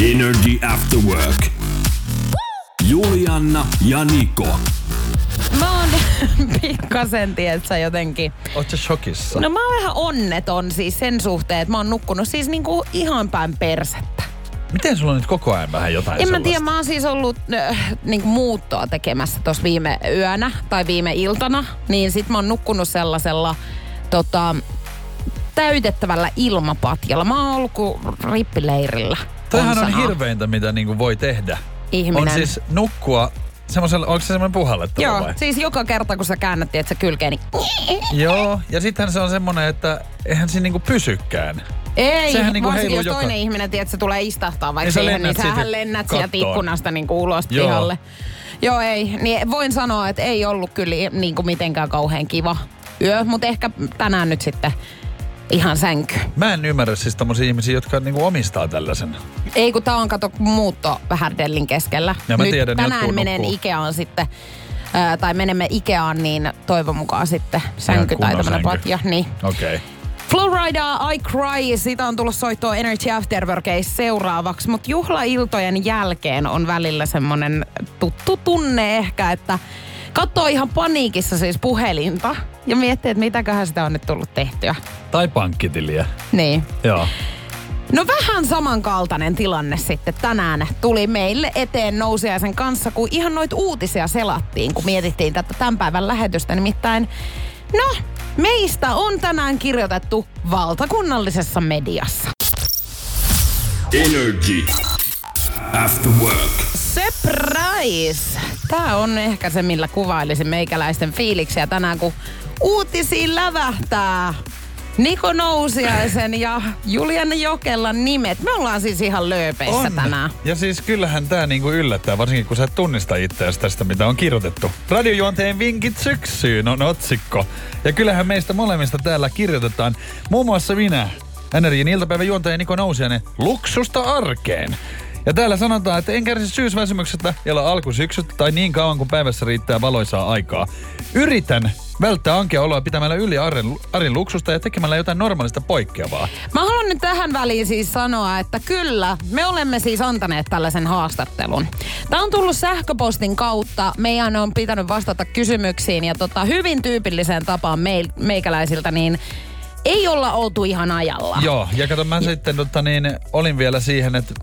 Energy After Work. Julianna ja Niko. Mä oon pikkasen, tietsä, jotenkin. Ootko shokissa? No mä oon vähän onneton siis sen suhteen, että mä oon nukkunut siis niinku ihan päin persettä. Miten sulla on nyt koko ajan vähän jotain En mä sellaista? tiedä, mä oon siis ollut äh, niinku muuttoa tekemässä tuossa viime yönä tai viime iltana. Niin sit mä oon nukkunut sellaisella tota, täytettävällä ilmapatjalla. Mä oon ollut kuin rippileirillä. Toihan on hirveintä, mitä niinku voi tehdä. Ihminen. On siis nukkua semmoisella, onko se semmoinen puhallettava Joo, vai? siis joka kerta kun sä käännät, että se kylkeen, niin Joo, ja sittenhän se on semmoinen, että eihän siinä niinku pysykään. Ei, Sehän niinku varsinkin jos joka- toinen ihminen tiedät, että se tulee istahtaa vaikka Niin sä siihen, niin sähän lennät sieltä kattoon. ikkunasta niin kuin ulos Joo. pihalle. Joo, ei. Niin voin sanoa, että ei ollut kyllä niin kuin mitenkään kauhean kiva yö, mutta ehkä tänään nyt sitten ihan sänky. Mä en ymmärrä siis tommosia ihmisiä, jotka niinku omistaa tällaisen. Ei kun tää on kato muutto vähän Dellin keskellä. Ja mä nyt tiedän, tänään menen nukkuu. Ikeaan sitten, ää, tai menemme Ikeaan, niin toivon mukaan sitten sänky tai sänky. patja. Niin. Okei. Okay. Flowrida, I Cry, siitä on tullut soittoa Energy Afterworkeissa seuraavaksi, mutta juhlailtojen jälkeen on välillä semmonen tuttu tunne ehkä, että katsoo ihan paniikissa siis puhelinta ja miettii, että mitäköhän sitä on nyt tullut tehtyä. Tai pankkitiliä. Niin. Joo. No vähän samankaltainen tilanne sitten tänään tuli meille eteen nousiaisen kanssa, kun ihan noit uutisia selattiin, kun mietittiin tätä tämän päivän lähetystä. Nimittäin, no, meistä on tänään kirjoitettu valtakunnallisessa mediassa. Energy After Work. Surprise! Tämä on ehkä se, millä kuvailisin meikäläisten fiiliksiä tänään, kun uutisiin lävähtää Niko Nousiaisen ja Juliana Jokellan nimet. Me ollaan siis ihan lööpeissä tänään. Ja siis kyllähän tää niinku yllättää, varsinkin kun sä et tunnista itseäsi tästä, mitä on kirjoitettu. Radiojuonteen vinkit syksyyn on otsikko. Ja kyllähän meistä molemmista täällä kirjoitetaan. Muun muassa minä, NRJin iltapäivän juontaja Niko Nousiainen, luksusta arkeen. Ja täällä sanotaan, että en kärsi syysväsymyksestä, jolla alkusyksystä tai niin kauan kuin päivässä riittää valoisaa aikaa. Yritän välttää ankea oloa pitämällä yli arjen, arjen luksusta ja tekemällä jotain normaalista poikkeavaa. Mä haluan nyt tähän väliin siis sanoa, että kyllä, me olemme siis antaneet tällaisen haastattelun. Tämä on tullut sähköpostin kautta. Meidän on pitänyt vastata kysymyksiin ja tota, hyvin tyypilliseen tapaan meil, meikäläisiltä, niin ei olla oltu ihan ajalla. Joo, ja kato mä sitten tota, niin, olin vielä siihen, että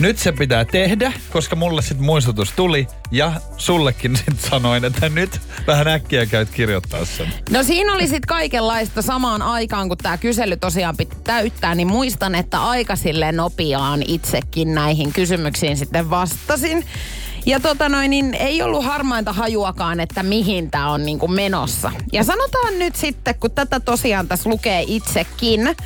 nyt se pitää tehdä, koska mulle sitten muistutus tuli ja sullekin sitten sanoin, että nyt vähän äkkiä käyt kirjoittaa sen. No siinä oli sitten kaikenlaista samaan aikaan, kun tämä kysely tosiaan piti täyttää, niin muistan, että aika silleen nopeaan itsekin näihin kysymyksiin sitten vastasin. Ja tota noin, niin ei ollut harmainta hajuakaan, että mihin tämä on niinku menossa. Ja sanotaan nyt sitten, kun tätä tosiaan tässä lukee itsekin,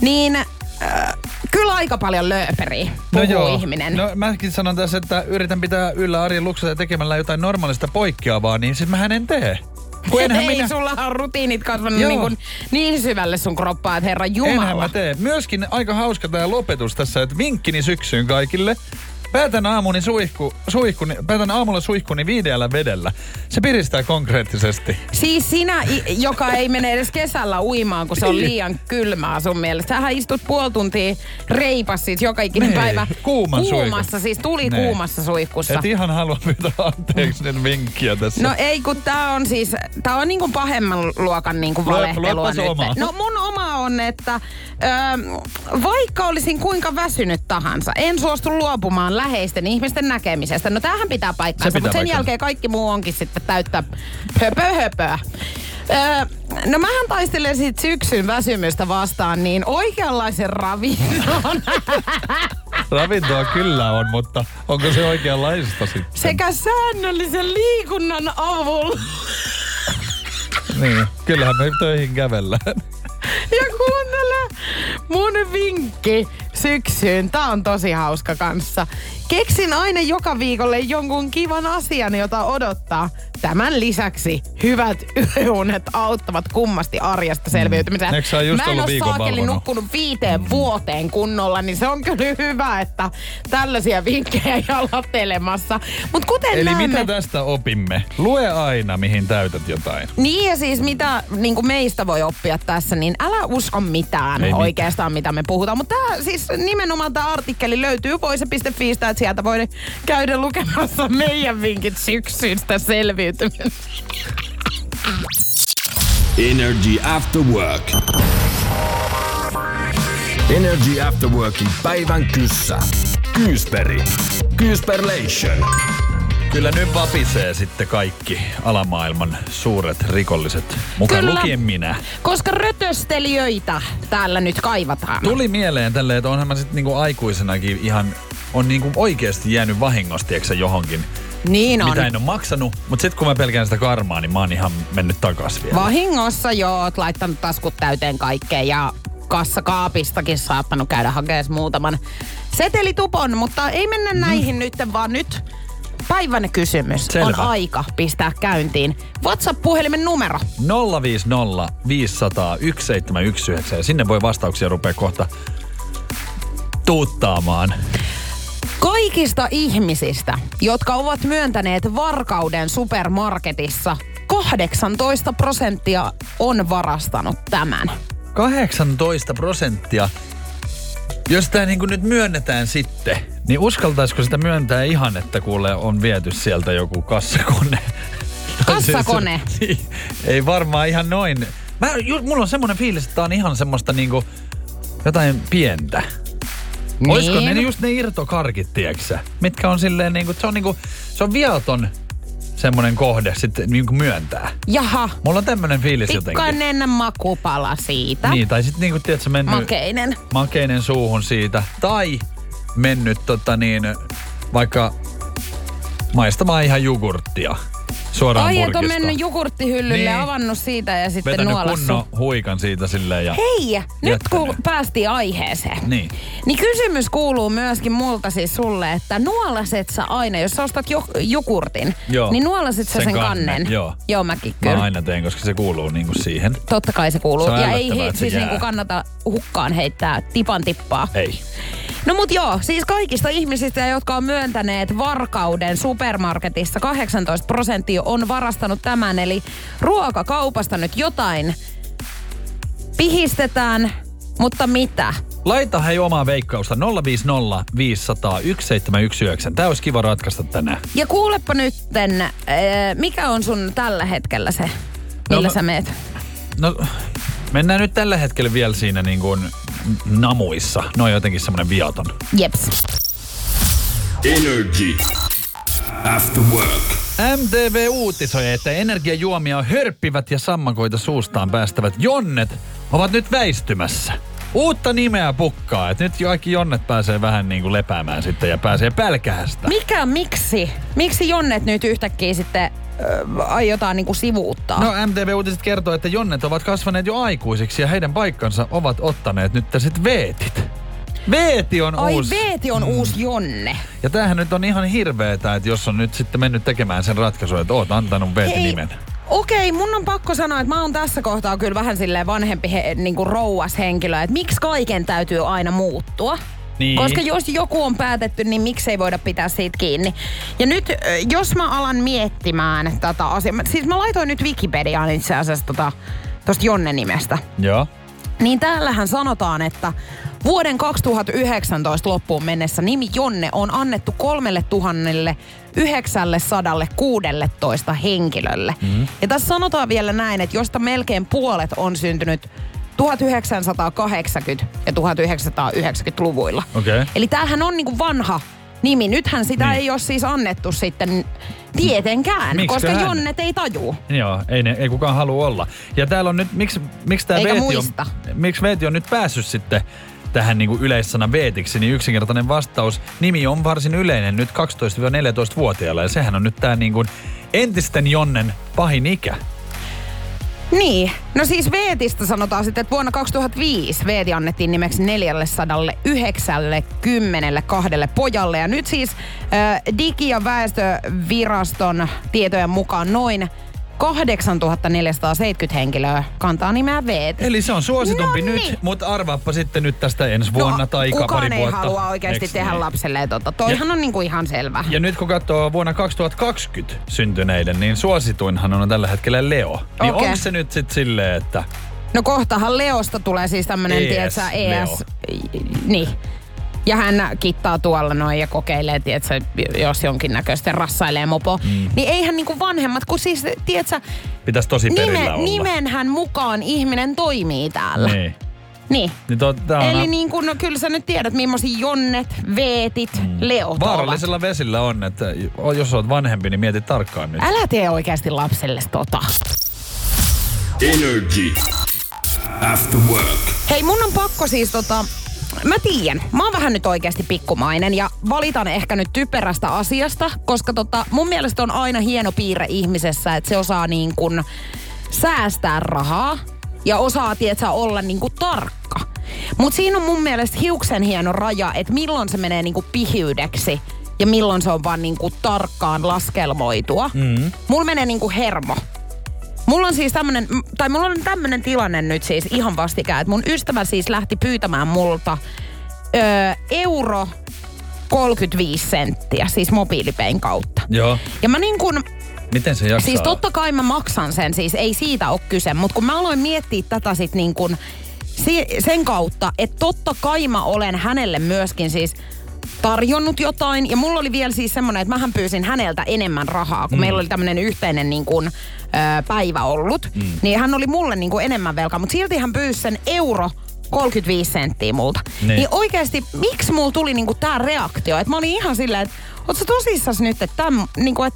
niin äh, kyllä aika paljon lööperiä puhuu ihminen. No mäkin sanon tässä, että yritän pitää yllä arjen luksusta ja tekemällä jotain normaalista poikkeavaa, niin siis mähän en tee. Kun enhän ei, minä, sulla on rutiinit kasvanut Joo. niin, kuin niin syvälle sun kroppaan, että herra enhän Jumala. mä tee. Myöskin aika hauska tämä lopetus tässä, että vinkkini syksyyn kaikille. Päätän aamuni suihku, suihkuni, päätän aamulla suihkuni viideällä vedellä. Se piristää konkreettisesti. Siis sinä, joka ei mene edes kesällä uimaan, kun se on Niin. liian kylmää sun mielestä. Sähän istut puoli tuntia reipas siis joka ikinen Niin, päivä. kuuman Kuumassa, suihku. siis tuli Niin. kuumassa suihkussa. Et ihan halua pyytää anteeksi nyt vinkkiä tässä. No ei, kun tää on siis, tää on niinku pahemman luokan niinku valehtelua nyt. oma. No mun oma on, että ö, vaikka olisin kuinka väsynyt tahansa, en suostu luopumaan läheisten ihmisten näkemisestä. No tämähän pitää paikkaansa, Se pitää mutta sen paikkansa. jälkeen kaikki muu onkin sitten täyttä höpö höpöä. Öö, no mähän taistelen siitä syksyn väsymystä vastaan niin oikeanlaisen ravinnon Ravintoa kyllä on, mutta onko se oikeanlaista sitten? sekä säännöllisen liikunnan avulla. Niin, kyllähän me töihin kävellään. Ja kuuntele, mun vinkki syksyyn. Tää on tosi hauska kanssa. Keksin aina joka viikolle jonkun kivan asian, jota odottaa. Tämän lisäksi hyvät yöunet auttavat kummasti arjesta selviytymiseen. Mm. Sä just Mä en ole saakeli nukkunut viiteen vuoteen kunnolla, niin se on kyllä hyvä, että tällaisia vinkkejä jalattelemassa. Mutta kuten Eli näemme, mitä tästä opimme? Lue aina, mihin täytät jotain. niin ja siis mitä niin meistä voi oppia tässä, niin älä usko mitään Ei Ei mitään. oikeastaan, mitä me puhutaan. Mutta tää, nimenomaan tämä artikkeli löytyy voise.fiistä, että sieltä voi käydä lukemassa meidän vinkit syksyistä selviytymistä. Energy After Work. Energy After Workin päivän kyssä. Kyysperi. Kyysperlation. Kyllä nyt vapisee sitten kaikki alamaailman suuret rikolliset. Mukaan Kyllä. lukien minä. Koska rötöstelijöitä täällä nyt kaivataan. Tuli mieleen tälleen, että onhan mä sitten niinku aikuisenakin ihan on niinku oikeasti jäänyt vahingosti, eikö johonkin, niin on. mitä en ole maksanut. Mutta sitten kun mä pelkään sitä karmaa, niin mä oon ihan mennyt takas vielä. Vahingossa joo, oot laittanut taskut täyteen kaikkea ja kassakaapistakin saattanut käydä hakemaan muutaman setelitupon, mutta ei mennä näihin nyt, vaan nyt päivän kysymys Selvä. on aika pistää käyntiin. WhatsApp-puhelimen numero. 050 500 1719 ja sinne voi vastauksia rupea kohta tuuttaamaan. Kaikista ihmisistä, jotka ovat myöntäneet varkauden supermarketissa, 18 prosenttia on varastanut tämän. 18 prosenttia. Jos tämä niin nyt myönnetään sitten, niin uskaltaisiko sitä myöntää ihan, että kuule on viety sieltä joku kassakone? Siis- Kassakone? Ei varmaan ihan noin. Mä, ju, mulla on semmoinen fiilis, että tää on ihan semmoista niinku jotain pientä. Niin. Olisiko ne just ne irtokarkit, tieksä? Mitkä on silleen niinku, se on niinku, se on viaton semmoinen kohde sitten niinku myöntää. Jaha, Mulla on tämmöinen fiilis jotenkin. pikkainen makupala siitä. Niin, tai sitten niinku, tiedätkö, mennyt Makeinen. makeinen suuhun siitä. Tai mennyt tota niin, vaikka maistamaan ihan jogurttia suoraan Ai, et on mennyt jogurttihyllylle, Niin. niin. avannut siitä ja sitten Vetänyt nuolassu. kunnon huikan siitä silleen ja... Hei, nyt kun Jättänyt. päästiin aiheeseen. Niin. Niin kysymys kuuluu myöskin multa siis sulle, että nuolaset sä aina, jos sä ostat jo, jogurtin, Joo. niin nuolaset sä Sen sen, kannen, kannen. joo. Joo, mäkin Mä kyllä. aina teen, koska se kuuluu niinku siihen. Totta kai se kuuluu. Se ja ei se siis jää. niinku kannata hukkaan heittää tipan tippaa. Ei. No mut joo, siis kaikista ihmisistä, jotka on myöntäneet varkauden supermarketissa, 18 prosenttia on varastanut tämän. Eli ruokakaupasta nyt jotain pihistetään, mutta mitä? Laita hei omaa veikkausta 050 500 1719. Tää olisi kiva ratkaista tänään. Ja kuulepa nytten, äh, mikä on sun tällä hetkellä se, No millä mä- sä meet? No, mennään nyt tällä hetkellä vielä siinä niin kuin namuissa. No on jotenkin semmonen viaton. Jeps. Energy. After Work. MTV uutisoi, että energiajuomia hörppivät ja sammakoita suustaan päästävät jonnet ovat nyt väistymässä. Uutta nimeä pukkaa, että nyt kaikki jonnet pääsee vähän niin kuin lepäämään sitten ja pääsee pälkähästä. Mikä, miksi? Miksi Jonnet nyt yhtäkkiä sitten aiotaan niinku sivuuttaa? No MTV Uutiset kertoo, että jonnet ovat kasvaneet jo aikuisiksi ja heidän paikkansa ovat ottaneet nyt sitten veetit. Veeti on Ai uusi. Veeti on uusi Jonne. Ja tämähän nyt on ihan hirveetä, että jos on nyt sitten mennyt tekemään sen ratkaisun, että oot antanut Veeti nimen. Okei, mun on pakko sanoa, että mä oon tässä kohtaa kyllä vähän silleen vanhempi he, niinku rouas henkilö, että miksi kaiken täytyy aina muuttua. Niin. Koska jos joku on päätetty, niin miksei voida pitää siitä kiinni. Ja nyt, jos mä alan miettimään tätä asiaa, siis mä laitoin nyt Wikipediaan itse asiassa tota, tosta Jonne-nimestä. Joo. Niin täällähän sanotaan, että vuoden 2019 loppuun mennessä nimi Jonne on annettu 3916 henkilölle. Mm-hmm. Ja tässä sanotaan vielä näin, että josta melkein puolet on syntynyt 1980 ja 1990-luvuilla. Okei. Eli tämähän on niinku vanha nimi. Nythän sitä Niin. ei ole siis annettu sitten tietenkään, Miksiköhän? koska Jonnet ei tajuu. Joo, ei, ne, ei kukaan halua olla. Ja täällä on nyt, miksi, miksi tämä Veeti on, miksi Veeti on nyt päässyt sitten tähän niin yleissana Veetiksi, niin yksinkertainen vastaus. Nimi on varsin yleinen nyt 12-14-vuotiailla ja sehän on nyt tämä niin kuin entisten Jonnen pahin ikä. Niin, no siis Veetistä sanotaan sitten, että vuonna 2005 Veeti annettiin nimeksi 492 pojalle. Ja nyt siis äh, Digi- ja väestöviraston tietojen mukaan noin 8470 henkilöä kantaa nimeä Veeti. Eli se on suositumpi No nyt, niin. mutta arvaappa sitten nyt tästä ensi vuonna no, tai kukaan pari ei vuotta. halua oikeasti tehdä niin? lapselle tota. Toihan on niinku ihan selvä. Ja nyt kun katsoo vuonna 2020 syntyneiden, niin suosituinhan on tällä hetkellä Leo. Niin Okei. onko se nyt sitten silleen, että No kohtahan Leosta tulee siis tämmönen, ES, tietsä, ES. Leo. Niin. Ja hän kittaa tuolla noin ja kokeilee, tietsä, jos jonkinnäköistä rassailee mopo. Mm. Niin eihän niinku vanhemmat, kun siis, tietsä, pitäisi tosi perillä nime, olla? nimenhän mukaan ihminen toimii täällä. Niin. Niin. Niin to, tää on Eli niin kuin, no kyllä sä nyt tiedät, millaisia jonnet, veetit, mm. leot ovat. vaarallisella vesillä on, että jos oot vanhempi, niin mieti tarkkaan nyt. Älä tee oikeasti lapselle tota. Energy. After work. Hei, mun on pakko siis tota... Mä tiedän, mä oon vähän nyt oikeasti pikkumainen ja valitan ehkä nyt typerästä asiasta, koska tota, mun mielestä on aina hieno piirre ihmisessä, että se osaa niin kuin säästää rahaa ja osaa, tietsä, olla niin kuin tarkka. Mutta siinä on mun mielestä hiuksen hieno raja, että milloin se menee niin kuin pihyydeksi ja milloin se on vaan niin kuin tarkkaan laskelmoitua. Mm. Mulla menee niin kuin hermo. Mulla on siis tämmönen, tai mulla on tämmönen tilanne nyt siis ihan vastikään, että mun ystävä siis lähti pyytämään multa öö, euro 35 senttiä, siis mobiilipein kautta. Joo. Ja mä niin kun, Miten se jaksaa? siis totta kai mä maksan sen, siis ei siitä ole kyse, mutta kun mä aloin miettiä tätä sit niin kun si- sen kautta, että totta kai mä olen hänelle myöskin siis tarjonnut jotain. Ja mulla oli vielä siis semmoinen, että mähän pyysin häneltä enemmän rahaa, kun mm. meillä oli tämmöinen yhteinen niin kun, ö, päivä ollut. Mm. Niin hän oli mulle niin kun enemmän velkaa, mutta silti hän pyysi sen euro 35 senttiä multa. Niin. Niin, oikeasti, miksi mulla tuli niinku tää reaktio? Että mä olin ihan silleen, että oot sä tosissas nyt, että täm, niinku, et,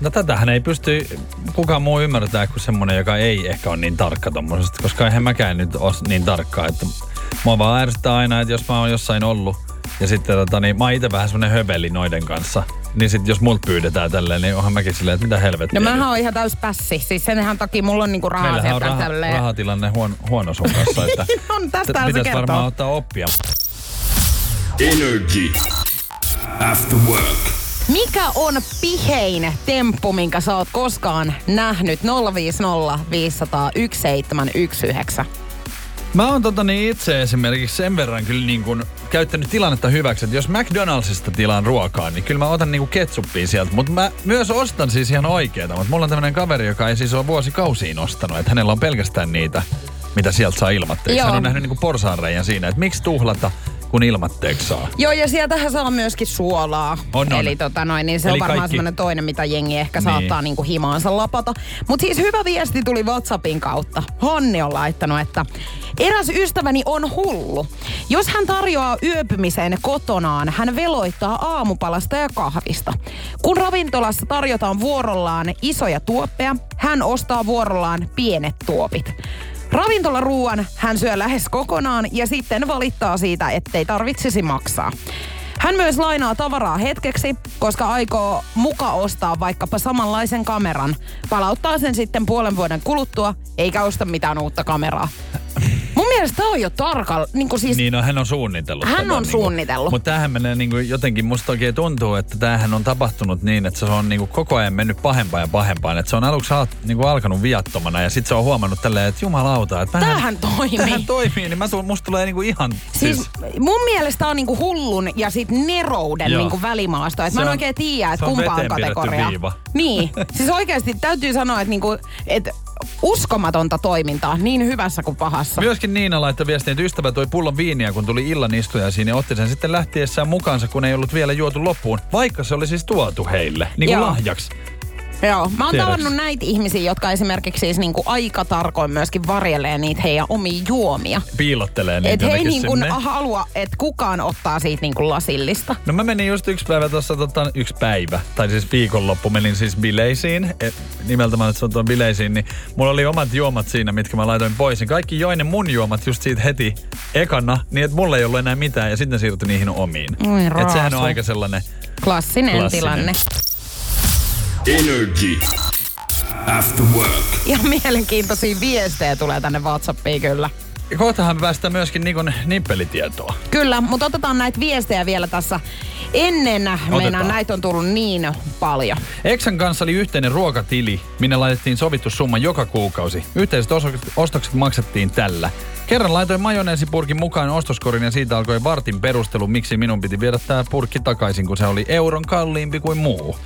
No tätähän ei pysty kukaan muu ymmärtää kuin semmonen, joka ei ehkä ole niin tarkka tommosesta, koska eihän mäkään nyt ole niin tarkkaa, että mua vaan ärsyttää aina, että jos mä oon jossain ollut ja sitten tota, niin mä oon itse vähän semmonen höveli noiden kanssa, niin sitten jos multa pyydetään tälleen, niin onhan mäkin silleen, että mitä helvettiä. No nyt. mähän on ihan täys pässi. Siis senhän takia mulla on niinku rahaa Meillähän on sieltä raha, tälleen. rahatilanne huono, huono sun kanssa, että On, tästähän se pitäisi kertoo. varmaan ottaa oppia. Energy. After work. Mikä on pihein temppu, minkä sä oot koskaan nähnyt? 050 500 1719. Mä oon tota niin itse esimerkiksi sen verran kyllä niin kuin käyttänyt tilannetta hyväksi, että jos McDonaldsista tilaan ruokaa, niin kyllä mä otan niin ketsuppia sieltä. Mutta mä myös ostan siis ihan oikeeta. Mutta mulla on tämmönen kaveri, joka ei siis ole vuosikausiin ostanut. Että hänellä on pelkästään niitä, mitä sieltä saa ilmatteeksi. Hän on nähnyt niin kuin porsaanreiän siinä, että miksi tuhlata, kun ilmatteeksi saa. Joo, ja sieltähän saa myöskin suolaa. On, on. Eli tota noin, niin se Eli on varmaan kaikki- semmoinen toinen, mitä jengi ehkä Niin. saattaa niinku himaansa lapata. Mutta siis hyvä viesti tuli WhatsAppin kautta. Honni on laittanut, että eräs ystäväni on hullu. Jos hän tarjoaa yöpymisen kotonaan, hän veloittaa aamupalasta ja kahvista. Kun ravintolassa tarjotaan vuorollaan isoja tuoppeja, hän ostaa vuorollaan pienet tuopit. Ravintolaruuan hän syö lähes kokonaan ja sitten valittaa siitä, ettei tarvitsisi maksaa. Hän myös lainaa tavaraa hetkeksi, koska aikoo muka ostaa vaikkapa samanlaisen kameran. Palauttaa sen sitten puolen vuoden kuluttua, eikä osta mitään uutta kameraa. Mun mielestä on jo tarkalla, niin kuin siis Niin no, hän on suunnitellut. Hän tätä on suunnitellut. Mutta tämähän menee niin kuin, jotenkin, musta oikein tuntuu, että tämähän on tapahtunut niin, että se on niin kuin koko ajan mennyt pahempaan ja pahempaan. Että se on aluksi al- niin kuin alkanut viattomana ja sitten se on huomannut tälleen, että jumalauta, että mähän- Tämähän toimii. Tämähän toimii, niin mä tuun, musta tulee niin kuin ihan... Siis, siis mun mielestä on niinku hullun ja sit nerouden Joo. niinku välimaasto. Et Se mä en on- oikein tiedä, että on kumpa on veteen pidetty kategoria. viiva. Niin. Siis oikeasti täytyy sanoa, että niinku, et uskomatonta toimintaa niin hyvässä kuin pahassa. Myöskin Niina laittoi viestiä, että ystävä toi pullon viiniä, kun tuli illan istujaisiin ja otti sen sitten lähtiessään mukaansa, kun ei ollut vielä juotu loppuun, vaikka se oli siis tuotu heille, niin kuin Joo. lahjaksi. Joo. Mä oon tavannut näitä ihmisiä, jotka esimerkiksi siis niinku aika tarkoin myöskin varjelee niitä heidän omia juomia. Piilottelee niitä Että he ei niinku sinne. halua, että kukaan ottaa siitä niinku lasillista. No mä menin just yksi päivä tuossa, tota, yksi päivä, tai siis viikonloppu menin siis bileisiin, et, nimeltä mä nyt sanon tuon bileisiin, niin mulla oli omat juomat siinä, mitkä mä laitoin pois. Ja kaikki joi ne mun juomat just siitä heti ekana, niin että mulla ei ollut enää mitään, ja sitten ne siirtyi niihin omiin. Oi, et sehän on aika sellainen, Klassinen, Klassinen. tilanne. Energy. After Work. Ihan mielenkiintoisia viestejä tulee tänne Whatsappiin kyllä. Ja kohtahan päästään myöskin Nikon nippelitietoa. Kyllä, mutta otetaan näitä viestejä vielä tässä ennen. Meidän näitä on tullut niin paljon. Exan kanssa oli yhteinen ruokatili, minne laitettiin sovittu summa joka kuukausi. Yhteiset ostokset maksettiin tällä. Kerran laitoin majoneesipurkin mukaan ostoskorin ja siitä alkoi vartin perustelu, miksi minun piti viedä tämä purkki takaisin, kun se oli euron kalliimpi kuin muu.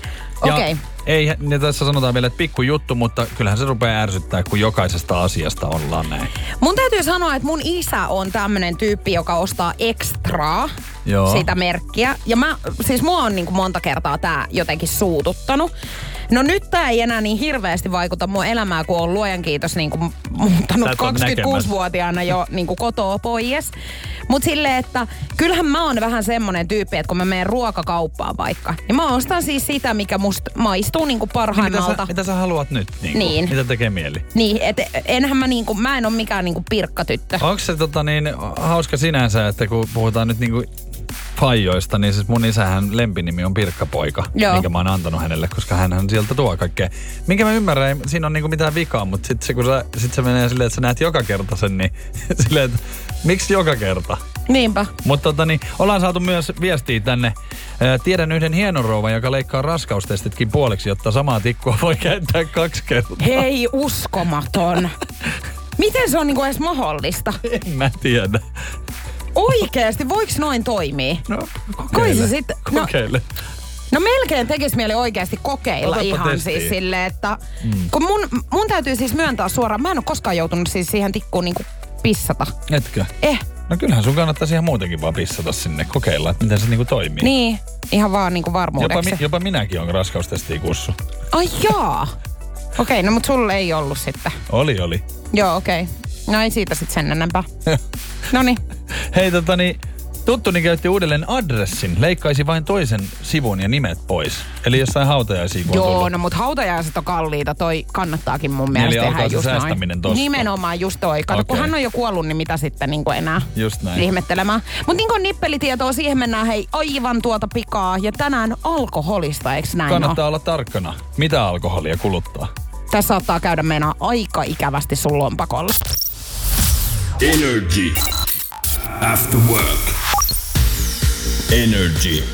Okei. Ei, ja tässä sanotaan vielä, että pikku juttu, mutta kyllähän se rupeaa ärsyttää, kun jokaisesta asiasta ollaan näin. Mun täytyy sanoa, että mun isä on tämmönen tyyppi, joka ostaa ekstraa. Joo. Sitä merkkiä. Ja mä, siis mua on niin kuin monta kertaa tää jotenkin suututtanut. No nyt tää ei enää niin hirveästi vaikuta mun elämää, kun on luojan kiitos niin kuin muuttanut Sä et oo 26-vuotiaana jo niin kuin kotoa pois. Mut silleen, että kyllähän mä oon vähän semmonen tyyppi, että kun mä menen ruokakauppaan vaikka, niin mä ostan siis sitä, mikä musta maistuu niin kuin Niin, mitä, parhaimmalta. sä, mitä sä haluat nyt? Niin, Niin. Mitä tekee mieli? Niin, et enhän mä niinku, mä en ole mikään niinku pirkkatyttö. Onko se tota niin, hauska sinänsä, että kun puhutaan nyt niinku fajoista, niin siis mun isähän lempinimi on Pirkkapoika, Joo. minkä mä oon antanut hänelle, koska hän sieltä tuo kaikkea. Minkä mä ymmärrän, ei siinä on niinku mitään vikaa, mutta sitten se, kun sä, sit se menee silleen, että sä näet joka kerta sen, niin silleen, että miksi joka kerta? Niinpä. Mutta tota, niin, ollaan saatu myös viestiä tänne. Tiedän yhden hienon rouvan, joka leikkaa raskaustestitkin puoliksi, jotta samaa tikkua voi käyttää kaksi kertaa. Hei, uskomaton. Miten se on niinku edes mahdollista? En mä tiedä. Oikeesti, voiko noin toimia? No, kokeile. se sitten... No, Kokeile. no melkein tekis mieli oikeasti kokeilla Otapa ihan testiin. siis silleen, että... Mm. Kun mun, mun täytyy siis myöntää suoraan, mä en ole koskaan joutunut siis siihen tikkuun niinku pissata. Etkö? Eh, No kyllähän sun kannattaisi ihan muutenkin vaan pissata sinne, kokeilla, että miten se niinku toimii. niin. Ihan vaan niinku jopa, varmuudeksi. mi, jopa minäkin olen raskaustestiin kussu. Ai jaa. Okei, no mut sulle ei ollut sitten. Oli, oli. Joo, okei. No ei siitä sit sen enempää. Noniin. Hei tota niin, tuttuni käytti uudelleen adressin, leikkaisi vain toisen sivun ja nimet pois. Eli jossain hautajaisia kun on Joo, tullut. no mut hautajaiset on kalliita. Toi kannattaakin mun mielestä eli tehdä just säästäminen noin. tosta. Nimenomaan just toi. Kato, kun Okei. hän on jo kuollut, niin mitä sitten niin enää Just näin. ihmettelemään. Mut niin kuin nippelitietoa, siihen mennään hei aivan tuota pikaa. Ja tänään alkoholista, eiks näin Kannattaa ole? olla tarkkana, mitä alkoholia kuluttaa. Tässä saattaa käydä meinaa aika ikävästi sun lompakolla. Energy. After Work. Energy.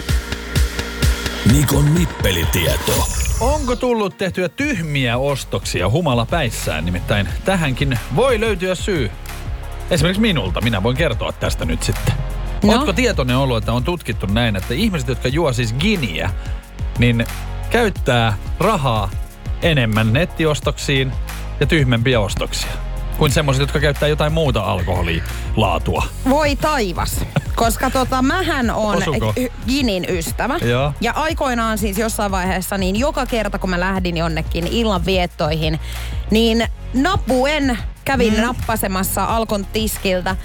Nikon nippelitieto. Onko tullut tehtyä tyhmiä ostoksia humala päissään? Nimittäin tähänkin voi löytyä syy. Esimerkiksi minulta. Minä voin kertoa tästä nyt sitten. No. Oletko tietoinen ollut, että on tutkittu näin, että ihmiset, jotka juo siis giniä, niin käyttää rahaa enemmän nettiostoksiin ja tyhmempiä ostoksia kuin semmoiset, jotka käyttää jotain muuta alkoholilaatua. Voi taivas. Koska tota, mähän on Osuko? Ginin ystävä. Joo. Ja aikoinaan siis jossain vaiheessa, niin joka kerta kun mä lähdin jonnekin illan viettoihin, niin napuen kävin mm. nappasemassa Alkon tiskiltä.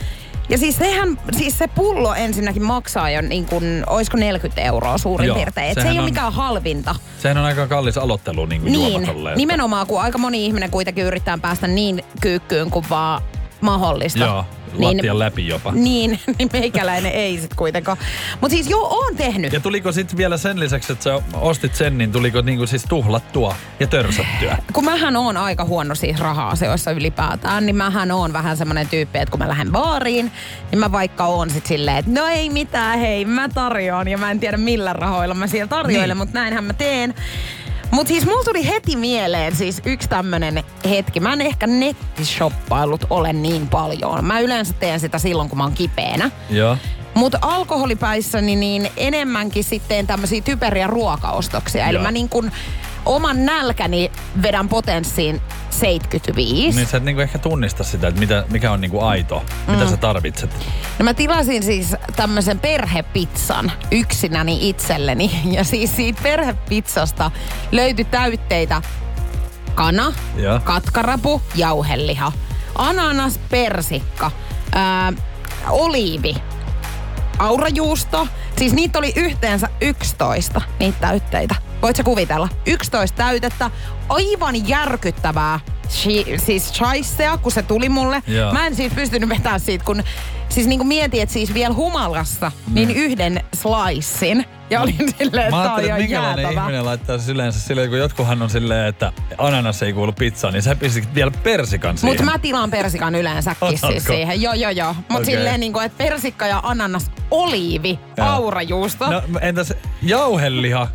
Ja siis sehän, siis se pullo ensinnäkin maksaa jo niin kuin, olisiko 40 euroa suurin Joo, piirtein. Et se ei ole on- mikään halvinta. Sehän on aika kallis aloittelu niin kuin Niin, nimenomaan kun aika moni ihminen kuitenkin yrittää päästä niin kyykkyyn kuin vaan mahdollista. Joo, lattian läpi jopa. Niin, niin meikäläinen ei sit kuitenkaan. Mutta siis joo, oon tehnyt. Ja tuliko sitten vielä sen lisäksi, että sä ostit sen, niin tuliko niinku siis tuhlattua ja törsättyä? Kun mähän on aika huono siis raha-asioissa ylipäätään, niin mähän on vähän semmoinen tyyppi, että kun mä lähden baariin, niin mä vaikka oon sit silleen, että no ei mitään, hei, mä tarjoan ja mä en tiedä millä rahoilla mä siellä tarjoilen, Niin. mutta näinhän mä teen. Mutta siis mulla tuli heti mieleen siis yksi tämmönen hetki. Mä en ehkä nettishoppaillut ole niin paljon. Mä yleensä teen sitä silloin, kun mä oon kipeänä. Joo. Mutta alkoholipäissäni niin enemmänkin sitten tämmöisiä typeriä ruokaostoksia. Eli Joo. mä niin kun oman nälkäni vedän potenssiin 75. Niin sä et niinku ehkä tunnista sitä, että mitä, mikä on niinku aito, mm. mitä sä tarvitset. No mä tilasin siis tämmöisen perhepizzan yksinäni itselleni. Ja siis siitä perhepizzasta löytyi täytteitä kana, Joo. katkarapu, jauheliha, ananas, persikka, ää, oliivi, aurajuusto. Siis niitä oli yhteensä 11 niitä täytteitä. Voit sä kuvitella? 11 täytettä, aivan järkyttävää shi, siis chaisea, kun se tuli mulle. Joo. Mä en siis pystynyt vetämään siitä, kun siis niinku mietin, että siis vielä humalassa, niin yhden slicein. Ja olin silleen, että Mä ajattelin, että minkälainen jäätävä. ihminen laittaa yleensä silleen, kun jotkuhan on silleen, että ananas ei kuulu pizzaan, niin sä pistit vielä persikan siihen. Mutta mä tilaan persikan yleensäkin siis siihen. Joo, joo, joo. Mutta Okei. okay. silleen niinku, että persikka ja ananas, oliivi, aurajuusto. No entäs jauheliha?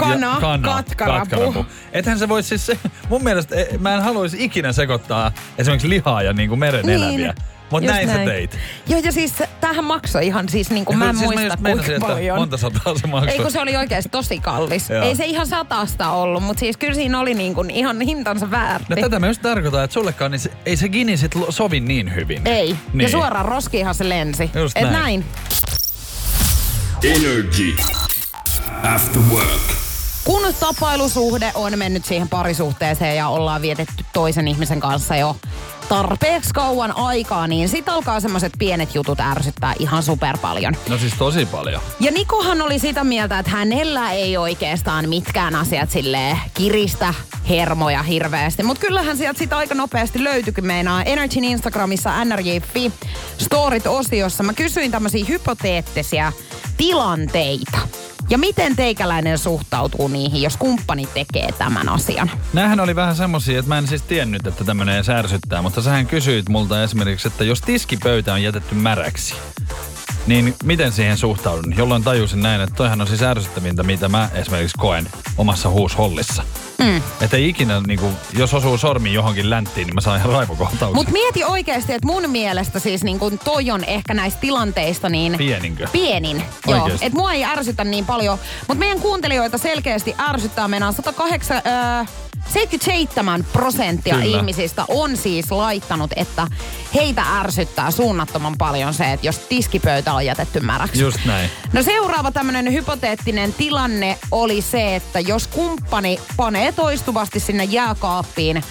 Kana, ja kana, katkarapu. Ethän se voisi siis, se, mun mielestä eh, mä en haluaisi ikinä sekoittaa esimerkiksi lihaa ja niinku meren eläviä. Mutta just näin, sä teit. Joo, ja siis tämähän maksoi ihan siis niinku, mä en siis muista mä just kuinka paljon. monta sataa se maksoi. Ei kun se oli oikeasti tosi kallis. Joo. Ei se ihan satasta ollut, mutta siis kyllä siinä oli niinku ihan hintansa väärti. No tätä mä just tarkoitan, että sullekaan niin se, ei se gini sit sovi niin hyvin. Ei. Niin. Ja suoraan roskiinhan se lensi. Just Et näin. näin. Energy. After work. Kun tapailusuhde on mennyt siihen parisuhteeseen ja ollaan vietetty toisen ihmisen kanssa jo tarpeeksi kauan aikaa, niin sit alkaa semmoiset pienet jutut ärsyttää ihan super paljon. No siis tosi paljon. Ja Nikohan oli sitä mieltä, että hänellä ei oikeastaan mitkään asiat sille kiristä hermoja hirveästi. Mutta kyllähän sieltä sitä aika nopeasti löytyikin meinaa. Energyn Instagramissa nrj.fi storit-osiossa mä kysyin tämmöisiä hypoteettisia tilanteita. Ja miten teikäläinen suhtautuu niihin, jos kumppani tekee tämän asian? Nämähän oli vähän semmosia, että mä en siis tiennyt, että tämmönen edes ärsyttää, mutta sähän kysyit multa esimerkiksi, että jos tiskipöytä on jätetty märäksi, niin miten siihen suhtaudun? Jolloin tajusin näin, että toihan on siis ärsyttävintä, mitä mä esimerkiksi koen omassa huushollissa. Mm. Että ei ikinä, niin kuin, jos osuu sormi johonkin länttiin, niin mä saan ihan raivokohtauksen. Mutta mieti oikeasti, että mun mielestä siis niin kun toi on ehkä näistä tilanteista niin... Pieninkö? Pienin, joo. Oikeesti? Et mua ei ärsytä niin paljon. Mutta meidän kuuntelijoita selkeästi ärsyttää. Meidän on 108, äh, 77 prosenttia Kyllä. ihmisistä on siis laittanut, että heitä ärsyttää suunnattoman paljon se, että jos tiskipöytä on jätetty märäksi. Just näin. No seuraava tämmöinen hypoteettinen tilanne oli se, että jos kumppani panee toistuvasti sinne jääkaappiin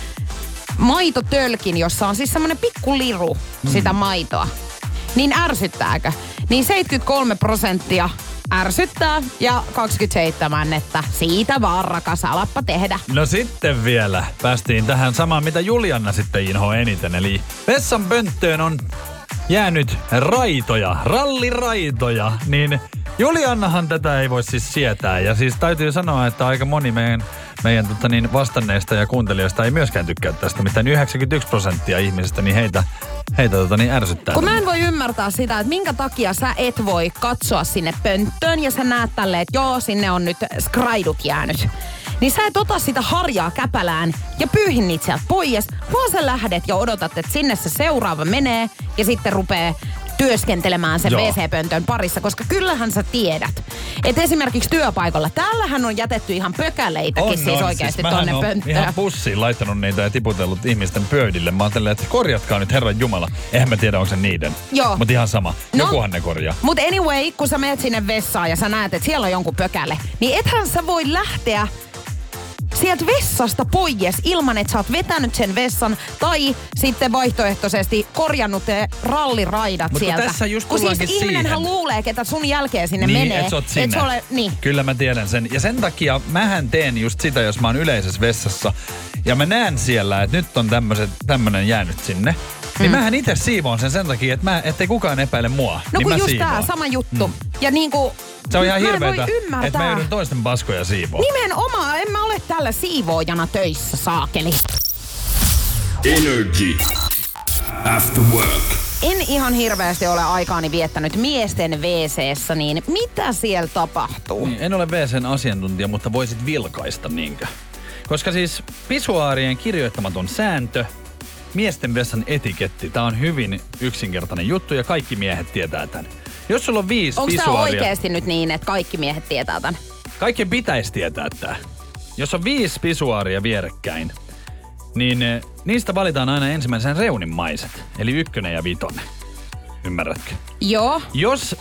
maitotölkin, jossa on siis semmoinen pikku liru Mm. sitä maitoa, niin ärsyttääkö? Niin 73 prosenttia ärsyttää ja 27, että siitä vaan rakas, alappa tehdä. No sitten vielä päästiin tähän samaan, mitä Julianna sitten inhoa eniten. Eli vessan pönttöön on jäänyt raitoja, ralliraitoja, niin Juliannahan tätä ei voi siis sietää. Ja siis täytyy sanoa, että aika moni meidän, meidän tota niin, vastanneista ja kuuntelijoista ei myöskään tykkää tästä. Mitään 91 prosenttia ihmisistä, niin heitä, heitä tota niin ärsyttää. Kun mä en voi ymmärtää sitä, että minkä takia sä et voi katsoa sinne pönttöön ja sä näet tälleen, että joo, sinne on nyt skraidut jäänyt. Niin sä et ota sitä harjaa käpälään ja pyyhin niitä sieltä pois, vaan sä lähdet ja odotat, että sinne se seuraava menee ja sitten rupee työskentelemään sen. WC-pöntön parissa, koska kyllähän sä tiedät, että esimerkiksi työpaikalla, täällähän on jätetty ihan pökäleitäkin siis oikeasti mähän tonne pönttöön. ihan pussiin laittanut niitä ja tiputellut ihmisten pöydille. Mä ajattelin, että korjatkaa nyt Herran Jumala. Eihän mä tiedä, onko se niiden. Joo. Mutta ihan sama. No. Jokuhan ne korjaa. Mutta anyway, kun sä menet sinne vessaan ja sä näet, että siellä on jonkun pökäle, niin ethän sä voi lähteä sieltä vessasta pois ilman, että sä oot vetänyt sen vessan tai sitten vaihtoehtoisesti korjannut ne ralliraidat Mut sieltä. tässä just kun siis tullaankin ihminenhän siihen. luulee, että sun jälkeen sinne niin, menee. et sä oot Et sinne. se ole, niin. Kyllä mä tiedän sen. Ja sen takia mähän teen just sitä, jos mä oon yleisessä vessassa. Ja mä näen siellä, että nyt on tämmöset, tämmönen jäänyt sinne. Niin mähän itse siivoon sen sen takia, että mä, ettei kukaan epäile mua. No niin kun mä just siivoon. tää sama juttu. Mm. Ja niinku, Se on ihan hirveetä, että mä joudun toisten paskoja siivoon. Nimenomaan, en mä ole täällä siivoojana töissä, saakeli. Energy. After work. En ihan hirveästi ole aikaani viettänyt miesten wc niin mitä siellä tapahtuu? Niin, en ole WCn asiantuntija, mutta voisit vilkaista niinkö? Koska siis pisuaarien kirjoittamaton sääntö, miesten vessan etiketti, tää on hyvin yksinkertainen juttu ja kaikki miehet tietää tämän. Jos sulla on viisi Onko tämä pisuaaria, oikeasti nyt niin, että kaikki miehet tietää tämän? kaikkien pitäisi tietää tää. Jos on viisi pisuaaria vierekkäin, niin eh, niistä valitaan aina ensimmäisen reunimmaiset, eli ykkönen ja vitonen. Ymmärrätkö? Joo. Jos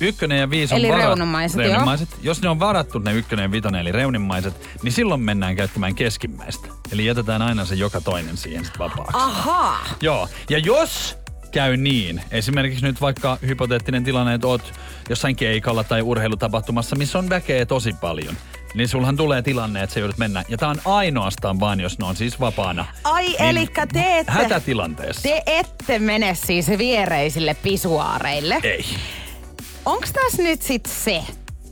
ykkönen ja viisi on Eli varat- reunummaiset, joo. reunummaiset, jos ne on varattu ne ykkönen ja vitonen eli reunimmaiset, niin silloin mennään käyttämään keskimmäistä. Eli jätetään aina se joka toinen siihen sitten vapaaksi. Ahaa. Joo, ja jos käy niin, esimerkiksi nyt vaikka hypoteettinen tilanne, että oot jossain keikalla tai urheilutapahtumassa, missä on väkeä tosi paljon, niin sulhan tulee tilanne, että sä joudut mennä. Ja tää on ainoastaan vaan, jos ne on siis vapaana. Ai, Niin elikkä te ette, Hätätilanteessa. te ette mene siis viereisille pisuaareille. Ei. Onks tässä nyt sit se,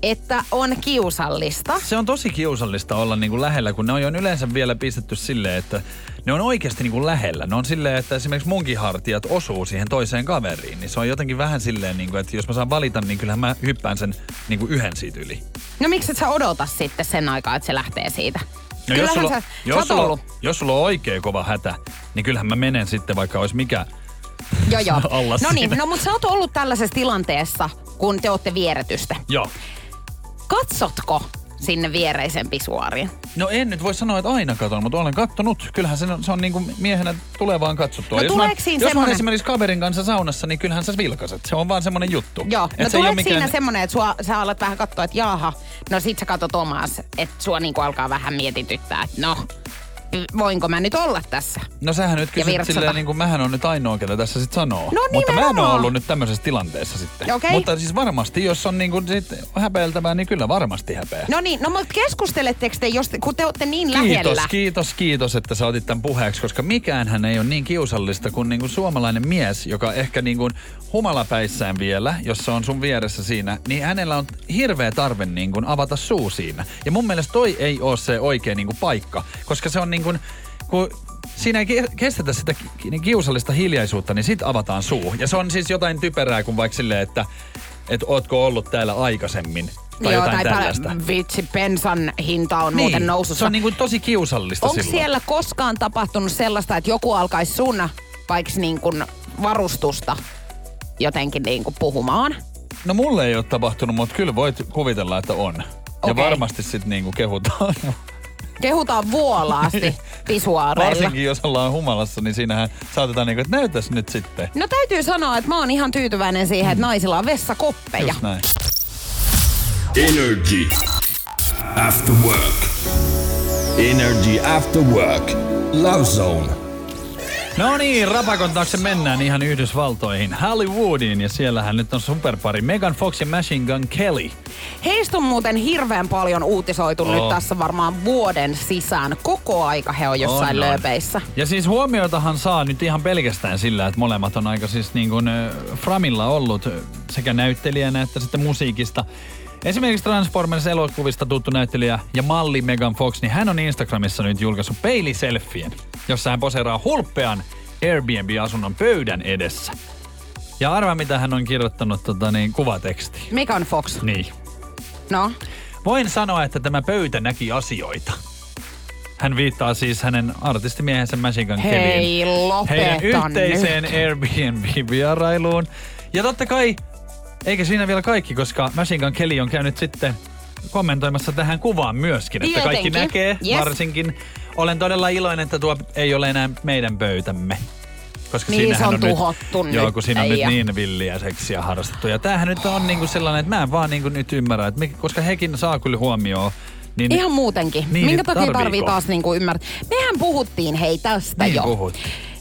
että on kiusallista? Se on tosi kiusallista olla niinku lähellä, kun ne on jo yleensä vielä pistetty silleen, että ne on oikeasti niinku lähellä. Ne on silleen, että esimerkiksi munkin hartiat osuu siihen toiseen kaveriin. Niin se on jotenkin vähän silleen, niinku, että jos mä saan valita, niin kyllähän mä hyppään sen niinku yhden siitä yli. No miksi et sä odota sitten sen aikaa, että se lähtee siitä? No jos sulla, sä, sä jos, oot sulla, jos sulla on oikein kova hätä, niin kyllähän mä menen sitten, vaikka olisi mikä Joo, joo. olla no niin, no mutta sä oot ollut tällaisessa tilanteessa, kun te ootte vieretystä. Joo. Katsotko sinne viereisen pisuaariin? No en nyt voi sanoa, että aina katon, mutta olen kattonut. Kyllähän se on, se on niin kuin miehenä tulevaan katsottua. No jos mä, jos mä oon semmonen- esimerkiksi kaverin kanssa saunassa, niin kyllähän sä vilkaset. Se on vaan semmonen juttu. Joo, Et no se tuleeko mikään- siinä semmonen, että sua, sä alat vähän katsoa, että jaha, no sit sä katsot omaas, että sua niinku alkaa vähän mietityttää, että no, voinko mä nyt olla tässä? No sähän nyt kysyt silleen, niin kuin mähän on nyt ainoa, ketä tässä sit sanoo. No Mutta mä en ole ollut nyt tämmöisessä tilanteessa sitten. Okei. Mutta siis varmasti, jos on niin kuin sit häpeiltävää, niin kyllä varmasti häpeä. No niin, no mutta keskusteletteko te, jos, te- kun te olette niin Kiitos, lähellä? kiitos, kiitos, että sä otit tämän puheeksi, koska mikäänhän ei ole niin kiusallista kuin niinku suomalainen mies, joka ehkä niinku humalapäissään vielä, jos se on sun vieressä siinä, niin hänellä on hirveä tarve niinku avata suu siinä. Ja mun mielestä toi ei ole se oikea niinku paikka, koska se on niinku, kun siinä ei ke- kestetä sitä niin kiusallista hiljaisuutta, niin sit avataan suu. Ja se on siis jotain typerää kuin vaikka silleen, että et ootko ollut täällä aikaisemmin. Tai Joo, jotain tai tällaista. vitsi, bensan hinta on niin, muuten nousussa. Se on niinku tosi kiusallista Onko siellä koskaan tapahtunut sellaista, että joku alkaisi sun vaikka niin kuin varustusta jotenkin niin kuin puhumaan? No mulle ei ole tapahtunut, mutta kyllä voit kuvitella, että on. Ja Okei. varmasti sitten niinku kehutaan. Kehutaan vuolaasti pisuaareilla. Varsinkin jos ollaan humalassa, niin siinähän saatetaan niinku, että näytäs nyt sitten. No täytyy sanoa, että mä oon ihan tyytyväinen siihen, että naisilla on vessakoppeja. Just näin. Energy. After work. Energy After Work. Love Zone. No niin, rapakon taakse mennään ihan Yhdysvaltoihin, Hollywoodiin. Ja siellähän nyt on superpari Megan Fox ja Machine Gun Kelly. Heistä on muuten hirveän paljon uutisoitu Oh. nyt tässä varmaan vuoden sisään. Koko aika he on jossain On, on. lööpeissä. Ja siis huomioitahan saa nyt ihan pelkästään sillä, että molemmat on aika siis niin kuin Framilla ollut sekä näyttelijänä että sitten musiikista. Esimerkiksi Transformers-elokuvista tuttu näyttelijä ja malli Megan Fox, niin hän on Instagramissa nyt julkaissut peiliselfien, jossa hän poseeraa hulppean Airbnb-asunnon pöydän edessä. Ja arva, mitä hän on kirjoittanut tota, niin, kuvatekstiin. Megan Fox. Niin. No, Voin sanoa, että tämä pöytä näki asioita. Hän viittaa siis hänen artistimiehensä Gun Hei, Heidän yhteiseen nyt. Airbnb-vierailuun. Ja totta kai, eikä siinä vielä kaikki, koska Machine Gun Kelly on käynyt sitten kommentoimassa tähän kuvaan myöskin, että kaikki Tietenkin. näkee Yes. varsinkin. Olen todella iloinen, että tuo ei ole enää meidän pöytämme. Koska Niin, siinähän se on nyt, tuhottu nyt, Joo, kun siinä on nyt niin villiä seksiä harrastettu. Ja tämähän nyt on niinku sellainen, että mä en vaan niinku nyt ymmärrä, että me, koska hekin saa kyllä huomioon. Niin ihan muutenkin. Niin, Minkä takia tarvii taas niinku ymmärtää? Mehän puhuttiin hei tästä Niin jo. puhut.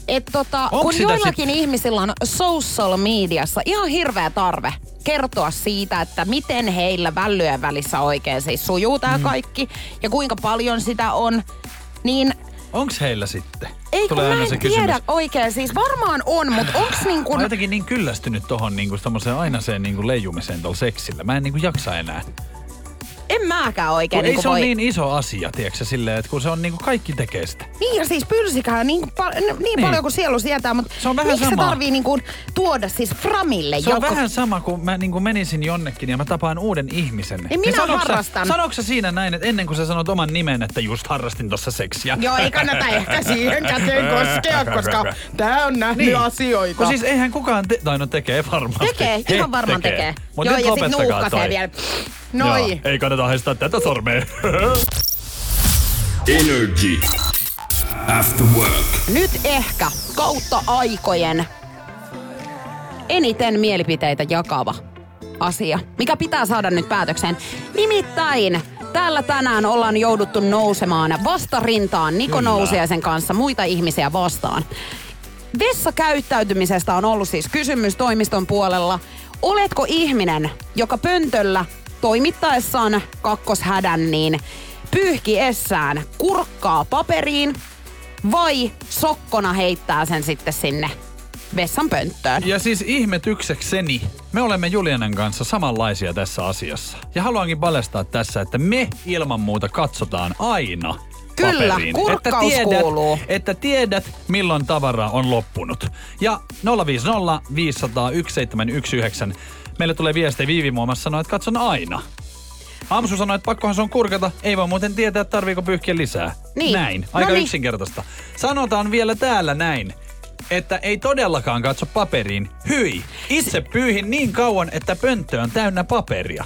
Et tota, Onks kun joillakin ihmisillä on social mediassa ihan hirveä tarve kertoa siitä, että miten heillä vällyjen välissä oikein siis sujuu tää Mm. kaikki ja kuinka paljon sitä on, niin Onks heillä sitten? ei kun Tulee mä aina en se tiedä kysymys. oikein. Siis varmaan on, mutta onks niin Mä kuin... oon jotenkin niin kyllästynyt tohon niinku tommoseen ainaiseen niinku leijumiseen tuolla seksillä. Mä en niinku jaksa enää. En mäkään oikein Kun niin ei se voi... ole niin iso asia, tiedätkö silleen, että kun se on niinku kaikki tekee sitä. Niin ja siis pylsikää niin, pal- niin, niin paljon kuin sielu sietää, mutta Se on vähän miksi sama. se tarvii niin kuin tuoda siis Framille Se on joku... vähän sama kuin mä niin kuin menisin jonnekin ja mä tapaan uuden ihmisen. Niin minä sanoks sä- harrastan. Sanoks sä siinä näin, että ennen kuin sä sanot oman nimen, että just harrastin tossa seksiä? Joo, ei kannata ehkä siihen käteen koskea, koska tää on nähnyt Niin. asioita. Kun siis eihän kukaan, te- tai no tekee varmasti. Tekee, ihan varmaan tekee. Mut Joo, ja sit nuuhkasee vielä. Noi. Joo, ei kannata haistaa tätä sormea. Energy. After work. Nyt ehkä kautta aikojen eniten mielipiteitä jakava asia, mikä pitää saada nyt päätökseen. Nimittäin täällä tänään ollaan jouduttu nousemaan vastarintaan Niko Kyllä. Nousiaisen kanssa muita ihmisiä vastaan. Vessakäyttäytymisestä on ollut siis kysymys toimiston puolella. Oletko ihminen, joka pöntöllä toimittaessaan kakkoshädän, niin pyyhkiessään kurkkaa paperiin vai sokkona heittää sen sitten sinne vessan pönttöön. Ja siis ihmetyksekseni, me olemme Julianen kanssa samanlaisia tässä asiassa. Ja haluankin paljastaa tässä, että me ilman muuta katsotaan aina Kyllä, paperiin. kurkkaus että tiedät, kuuluu. Että tiedät, milloin tavara on loppunut. Ja 050 500 1719. Meille tulee viestejä Viivi muun muassa sanoo, että katson aina. Amsu sanoi, että pakkohan se on kurkata. Ei voi muuten tietää, että tarviiko pyyhkiä lisää. Niin. Näin. Aika Noniin. yksinkertaista. Sanotaan vielä täällä näin että ei todellakaan katso paperiin. Hyi, itse pyyhin niin kauan, että pönttö on täynnä paperia.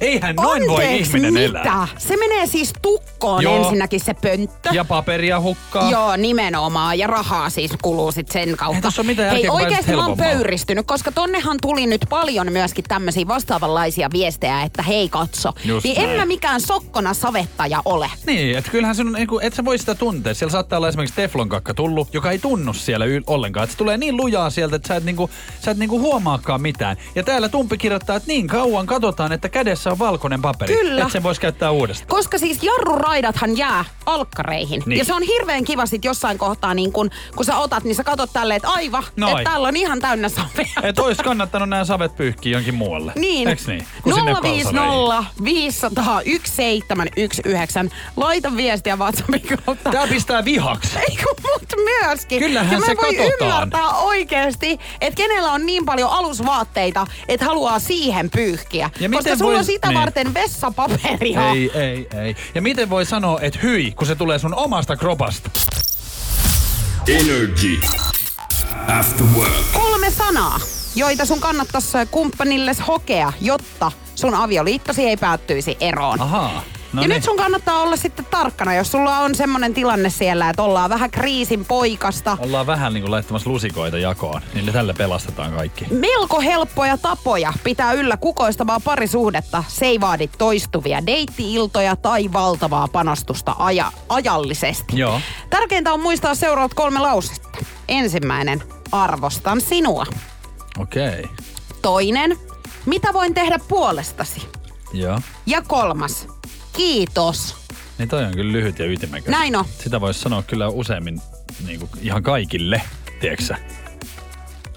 Eihän noin voi Anteeksi, ihminen mitä? elää. Se menee siis tukkoon Joo. ensinnäkin se pönttö. Ja paperia hukkaa. Joo, nimenomaan. Ja rahaa siis kuluu sit sen kautta. Ei ole mitään Hei, pääset mä oon pöyristynyt, koska tonnehan tuli nyt paljon myöskin tämmöisiä vastaavanlaisia viestejä, että hei katso. Just niin en näin. mä mikään sokkona savettaja ole. Niin, että kyllähän on, kuin, et sä voi sitä tuntea. Siellä saattaa olla esimerkiksi teflonkakka tullut, joka ei tunnu siellä y- ollenkaan. Et se tulee niin lujaa sieltä, että sä et, niinku, sä et niinku huomaakaan mitään. Ja täällä Tumpi kirjoittaa, että niin kauan katsotaan, että kädessä on valkoinen paperi. Kyllä. Että sen voisi käyttää uudestaan. Koska siis jarruraidathan jää alkkareihin. Niin. Ja se on hirveän kiva sit jossain kohtaa, niin kun, kun sä otat, niin sä katot tälleen, että aiva, että täällä on ihan täynnä savea. Että olisi kannattanut nämä savet pyyhkiä jonkin muualle. Niin. Eiks niin? Kun sinne kalsareihin. 050 500 1719. Laita viestiä WhatsAppin kautta. Tää pistää vihaksi. Ei kun mut myöskin. Kyllähän ja mä se voin katsotaan. ymmärtää oikeesti, että kenellä on niin paljon alusvaatteita, että haluaa siihen pyyhkiä. Ja Koska miten sulla on vois- sitä niin. varten vessapaperia. Ei, ei, ei. Ja miten voi sanoa, että hyi, kun se tulee sun omasta kropasta? Energy. After work. Kolme sanaa, joita sun kannattaisi kumppanilles hokea, jotta sun avioliittosi ei päättyisi eroon. Ahaa. No ja niin. nyt sun kannattaa olla sitten tarkkana, jos sulla on semmonen tilanne siellä, että ollaan vähän kriisin poikasta. Ollaan vähän niin kuin laittamassa lusikoita jakoon, niin ne tällä pelastetaan kaikki. Melko helppoja tapoja pitää yllä kukoistavaa parisuhdetta. Se ei vaadi toistuvia deitti-iltoja tai valtavaa panostusta aja, ajallisesti. Joo. Tärkeintä on muistaa seuraavat kolme lausetta. Ensimmäinen, arvostan sinua. Okei. Okay. Toinen, mitä voin tehdä puolestasi? Joo. Ja kolmas, kiitos. Niin toi on kyllä lyhyt ja ytimekäs. Näin on. Sitä voisi sanoa kyllä useammin niin kuin ihan kaikille, tiedätkö sä?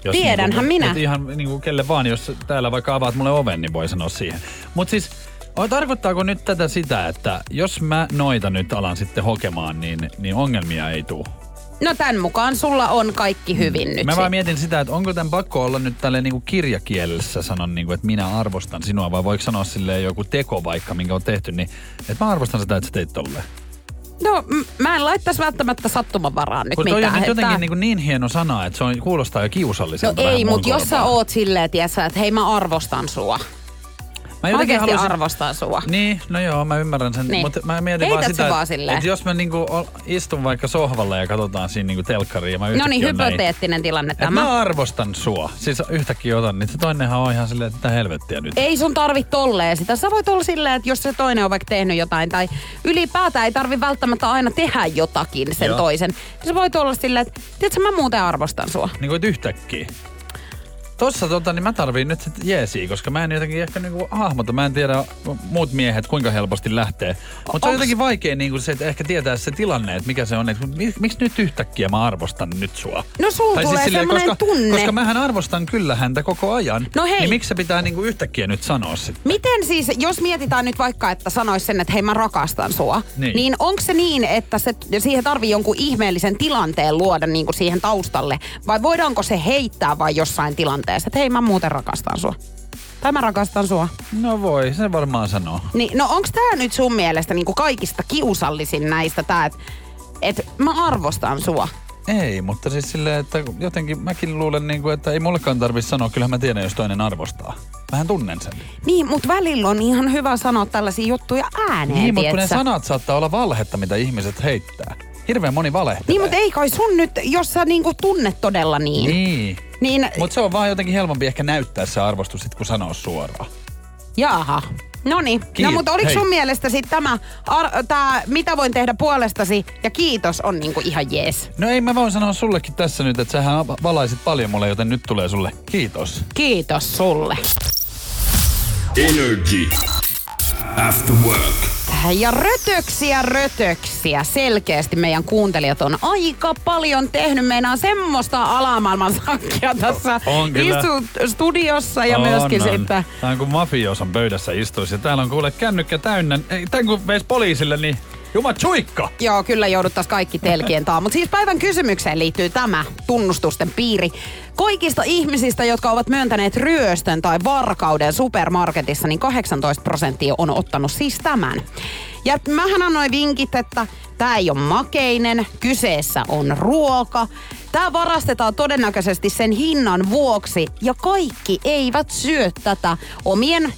Jos Tiedänhän niin kuin, minä. Ihan niin kuin kelle vaan, jos täällä vaikka avaat mulle oven, niin voi sanoa siihen. Mutta siis, o- tarkoittaako nyt tätä sitä, että jos mä noita nyt alan sitten hokemaan, niin, niin ongelmia ei tule? No tämän mukaan sulla on kaikki hyvin nyt. Mä vaan mietin sitä, että onko tämän pakko olla nyt tälle niinku kirjakielessä sanon, niinku, että minä arvostan sinua, vai voiko sanoa silleen joku teko vaikka, minkä on tehty, niin että mä arvostan sitä, että sä teit tolleen. No m- mä en laittaisi välttämättä sattuman varaan nyt Kun toi mitään. on nyt jotenkin että- niin, niin hieno sana, että se on, kuulostaa jo No kiusalliselta. ei, vähän mun mutta jos sä oot silleen, tiedätkö, että hei mä arvostan sua. Mä jotenkin oikeasti haluaisin- arvostan sua. Niin, no joo, mä ymmärrän sen. Niin. Mutta mä mietin vaan Heität sitä, se vaan että, että jos mä niinku istun vaikka sohvalla ja katsotaan siinä niinku telkkariin ja mä No niin, on näin, hypoteettinen tilanne tämä. mä arvostan sua. Siis yhtäkkiä otan, niin se toinenhan on ihan silleen, että mitä helvettiä nyt. Ei sun tarvi tolleen sitä. Sä voit olla silleen, että jos se toinen on vaikka tehnyt jotain tai ylipäätään ei tarvi välttämättä aina tehdä jotakin sen Joo. toisen. Niin sä voit olla silleen, että tiedätkö, mä muuten arvostan sua. Niin kuin, yhtäkkiä. Tossa tota, niin mä tarviin nyt jeesiä, koska mä en jotenkin ehkä niinku hahmota. Mä en tiedä muut miehet kuinka helposti lähtee. Mutta se on jotenkin vaikea niinku se, että ehkä tietää se tilanne, että mikä se on. Että mik- miksi nyt yhtäkkiä mä arvostan nyt sua? No sulla Tai tulee silleen, semmonen koska, tunne. Koska mähän arvostan kyllä häntä koko ajan. No hei. Niin miksi se pitää niinku yhtäkkiä nyt sanoa sitten? Miten siis, jos mietitään nyt vaikka, että sanois sen, että hei mä rakastan sua, Niin. niin onko se niin, että se, siihen tarvii jonkun ihmeellisen tilanteen luoda niin kuin siihen taustalle? Vai voidaanko se heittää vain jossain tilanteessa, että hei mä muuten rakastan sua? Tai mä rakastan sua. No voi, se varmaan sanoo. Niin, no onko tämä nyt sun mielestä niin kuin kaikista kiusallisin näistä tää, että et mä arvostan sua? Ei, mutta siis silleen, että jotenkin mäkin luulen, niinku, että ei mullekaan tarvitse sanoa, kyllähän mä tiedän, jos toinen arvostaa. Mähän tunnen sen. Niin, mutta välillä on ihan hyvä sanoa tällaisia juttuja ääneen, Niin, mutta kun ne sanat saattaa olla valhetta, mitä ihmiset heittää. Hirveän moni valehtelee. Niin, mutta ei kai sun nyt, jos sä niinku tunnet todella niin. Niin. Niin, Mutta se on vaan jotenkin helpompi ehkä näyttää se arvostus sit, kun sanoo suoraan. jaha. No niin. No mutta oliko Hei. sun mielestä sitten tämä, ar- tää, mitä voin tehdä puolestasi ja kiitos on niinku ihan jees. No ei, mä voin sanoa sullekin tässä nyt, että sähän valaisit paljon mulle, joten nyt tulee sulle kiitos. Kiitos sulle. Energy. After Work. Ja rötöksiä, rötöksiä. Selkeästi meidän kuuntelijat on aika paljon tehnyt. Meinaa semmoista alamaailman sakkia tässä On istu studiossa ja On, myöskin on. sitten... Tämä on kuin mafiosan pöydässä istuisi. Täällä on kuule kännykkä täynnä. Tän kun veisi poliisille, niin juma tsuikka. Joo, kyllä jouduttaisiin kaikki telkien taa. Mutta siis päivän kysymykseen liittyy tämä tunnustusten piiri. Kaikista ihmisistä, jotka ovat myöntäneet ryöstön tai varkauden supermarketissa, niin 18 prosenttia on ottanut siis tämän. Ja mähän annoin vinkit, että tämä ei ole makeinen, kyseessä on ruoka. Tämä varastetaan todennäköisesti sen hinnan vuoksi ja kaikki eivät syö tätä omien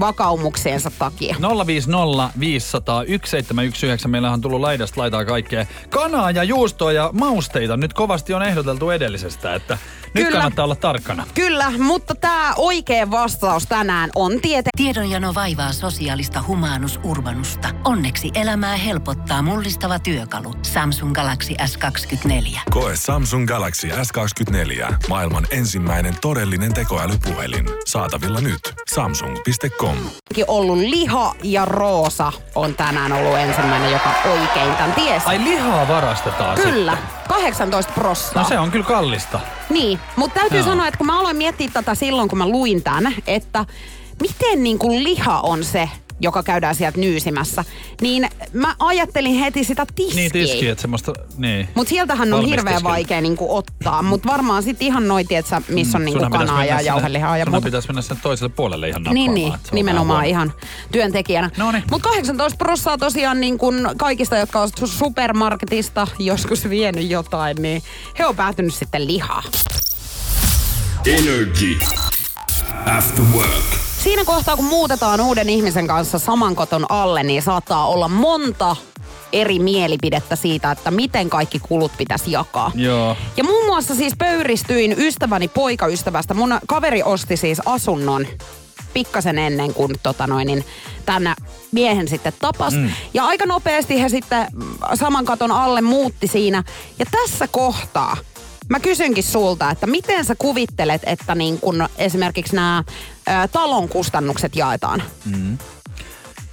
vakaumukseensa takia. 050 500 1719. Meillä on tullut laidasta laitaa kaikkea kanaa ja juustoa ja mausteita. Nyt kovasti on ehdoteltu edellisestä, että nyt Kyllä. kannattaa olla tarkkana. Kyllä, mutta tämä oikea vastaus tänään on tiete. Tiedonjano vaivaa sosiaalista humanus urbanusta. Onneksi elämää helpottaa mullistava työkalu. Samsung Galaxy S24. Koe Samsung Galaxy S24. Maailman ensimmäinen todellinen tekoälypuhelin. Saatavilla nyt. Samsung.com. ollut liha ja roosa on tänään ollut ensimmäinen, joka oikein tämän tiesi. Ai lihaa varastetaan Kyllä, sitten. 18 prossaa. No se on kyllä kallista. Niin, mutta täytyy Joo. sanoa, että kun mä aloin miettiä tätä silloin, kun mä luin tämän, että miten niin kuin liha on se, joka käydään sieltä nyysimässä, niin mä ajattelin heti sitä tiskiä. Niin tiski, että semmoista, niin. Mutta sieltähän on hirveän vaikea niinku ottaa. Mutta varmaan sitten ihan noit, että missä on niinku kanaa ja sinne- jauhelihaa ja sunhan muuta. pitäisi mennä sen toiselle puolelle ihan nappaamaan. Niin, niin nimenomaan ihan työntekijänä. Noniin. Mutta 18 prossaa tosiaan niin kun kaikista, jotka on su- supermarketista joskus vienyt jotain, niin he on päätynyt sitten lihaa. Energy. After Work. Siinä kohtaa, kun muutetaan uuden ihmisen kanssa saman koton alle, niin saattaa olla monta eri mielipidettä siitä, että miten kaikki kulut pitäisi jakaa. Joo. Ja muun muassa siis pöyristyin ystäväni poikaystävästä. Mun kaveri osti siis asunnon pikkasen ennen kuin tota noin, niin tämän miehen sitten tapas. Mm. Ja aika nopeasti he sitten saman katon alle muutti siinä. Ja tässä kohtaa mä kysynkin sulta, että miten sä kuvittelet, että niin kun esimerkiksi nämä talon kustannukset jaetaan?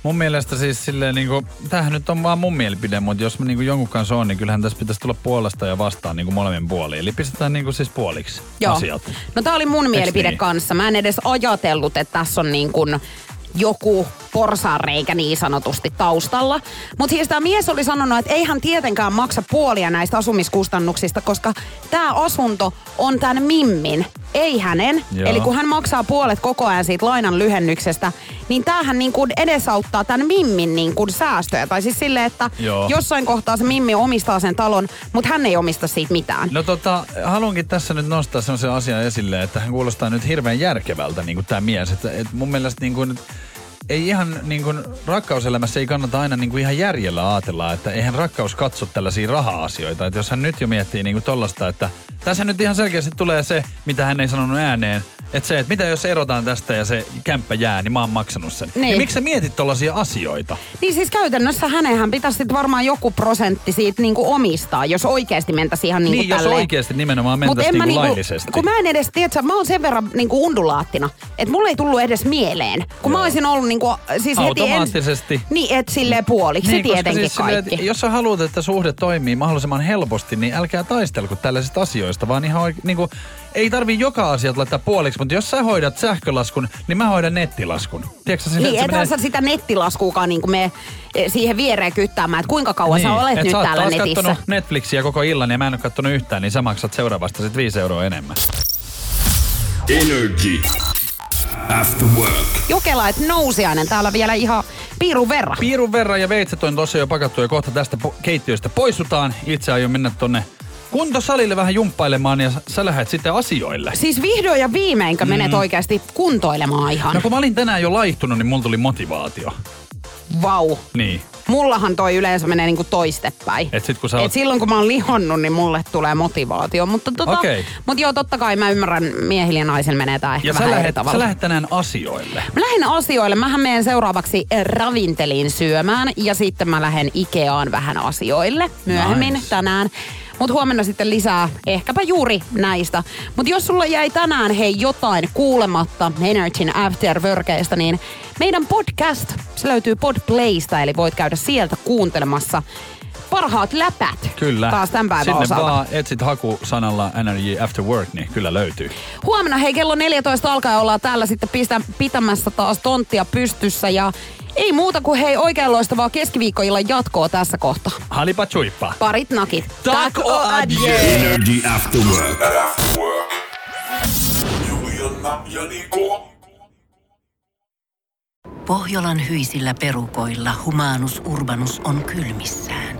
Mun mielestä siis silleen niinku, tämähän nyt on vaan mun mielipide, mutta jos mä niinku jonkun kanssa on, niin kyllähän tässä pitäisi tulla puolesta ja vastaan niinku molemmin puoliin. Eli pistetään niinku siis puoliksi asiat. No tää oli mun mielipide niin? kanssa. Mä en edes ajatellut, että tässä on niin kuin joku porsaanreikä niin sanotusti taustalla. Mutta siis tämä mies oli sanonut, että ei hän tietenkään maksa puolia näistä asumiskustannuksista, koska tämä asunto on tämän Mimmin, ei hänen. Joo. Eli kun hän maksaa puolet koko ajan siitä lainan lyhennyksestä, niin tämähän niin kuin edesauttaa tämän Mimmin niin kuin säästöjä. Tai siis silleen, että Joo. jossain kohtaa se Mimmi omistaa sen talon, mutta hän ei omista siitä mitään. No tota, haluankin tässä nyt nostaa sellaisen asian esille, että hän kuulostaa nyt hirveän järkevältä, niin kuin tämä mies. Että, että mun mielestä niin kuin, ei ihan niin kuin rakkauselämässä ei kannata aina niin kuin ihan järjellä ajatella, että eihän rakkaus katso tällaisia raha-asioita. Että jos hän nyt jo miettii niin kuin tollasta, että tässä nyt ihan selkeästi tulee se, mitä hän ei sanonut ääneen, että se, että mitä jos erotaan tästä ja se kämppä jää, niin mä oon maksanut sen. Niin. Niin miksi sä mietit tollaisia asioita? Niin siis käytännössä hänenhän pitäisi sit varmaan joku prosentti siitä niinku omistaa, jos oikeasti mentäisi ihan niinku Niin, jos tälleen. oikeasti nimenomaan mä niinku niinku, laillisesti. kun mä en edes, tiedätkö, mä oon sen verran niinku undulaattina, että mulla ei tullut edes mieleen. Kun mä olisin ollut niinku, siis heti Automaattisesti. En, niin, et silleen puoliksi niin, tietenkin siis silleen, kaikki. että jos sä haluat, että suhde toimii mahdollisimman helposti, niin älkää taistelko tällaisista asioista, vaan ihan oike- niin kuin, ei tarvi joka asiat laittaa puoliksi, mutta jos sä hoidat sähkölaskun, niin mä hoidan nettilaskun. Tiedätkö, sä, Niin, että se ethän sä sitä nettilaskuukaan niin me eh, siihen viereen kyttäämään, että kuinka kauan sä olet et nyt sä täällä taas netissä. Netflixiä koko illan ja mä en ole kattonut yhtään, niin sä maksat seuraavasta sit 5 euroa enemmän. Energy. After Work. Jokela, että nousiainen täällä vielä ihan piirun verran. Piirun verran ja veitset on tossa jo pakattu ja kohta tästä po- keittiöstä poistutaan. Itse aion mennä tonne kuntosalille vähän jumppailemaan ja sä- sä lähdet sitten asioille. Siis vihdoin ja viimeinkö mm. menet oikeasti kuntoilemaan ihan? No kun mä olin tänään jo laihtunut, niin mulla tuli motivaatio. Vau. Niin. Mullahan toi yleensä menee niinku toistepäin. Et sit kun sä Et oot- silloin kun mä oon lihonnut, niin mulle tulee motivaatio. Mutta tota, Okei. mut joo, totta kai mä ymmärrän, miehillä ja naisilla menee tää ehkä Ja vähän sä eri lähet, tavalla. sä lähet tänään asioille. Mä lähden asioille. Mähän menen seuraavaksi eh, ravinteliin syömään ja sitten mä lähden Ikeaan vähän asioille myöhemmin Nice. tänään. Mutta huomenna sitten lisää ehkäpä juuri näistä. Mutta jos sulla jäi tänään hei jotain kuulematta Energyn Afterworkeista, niin meidän podcast, se löytyy Podplaysta, eli voit käydä sieltä kuuntelemassa parhaat läpät Kyllä. taas tämän päivän Sinne osalta. vaan etsit hakusanalla Energy After Work, niin kyllä löytyy. Huomenna hei kello 14 alkaa ollaan täällä sitten pistä, pitämässä taas tonttia pystyssä ja ei muuta kuin hei oikein loistavaa keskiviikkoillan jatkoa tässä kohtaa. Halipa chuippa. Parit nakit. Tack och adjö. Energy After Work. Juliana ja Niko. Pohjolan hyisillä perukoilla humanus urbanus on kylmissään.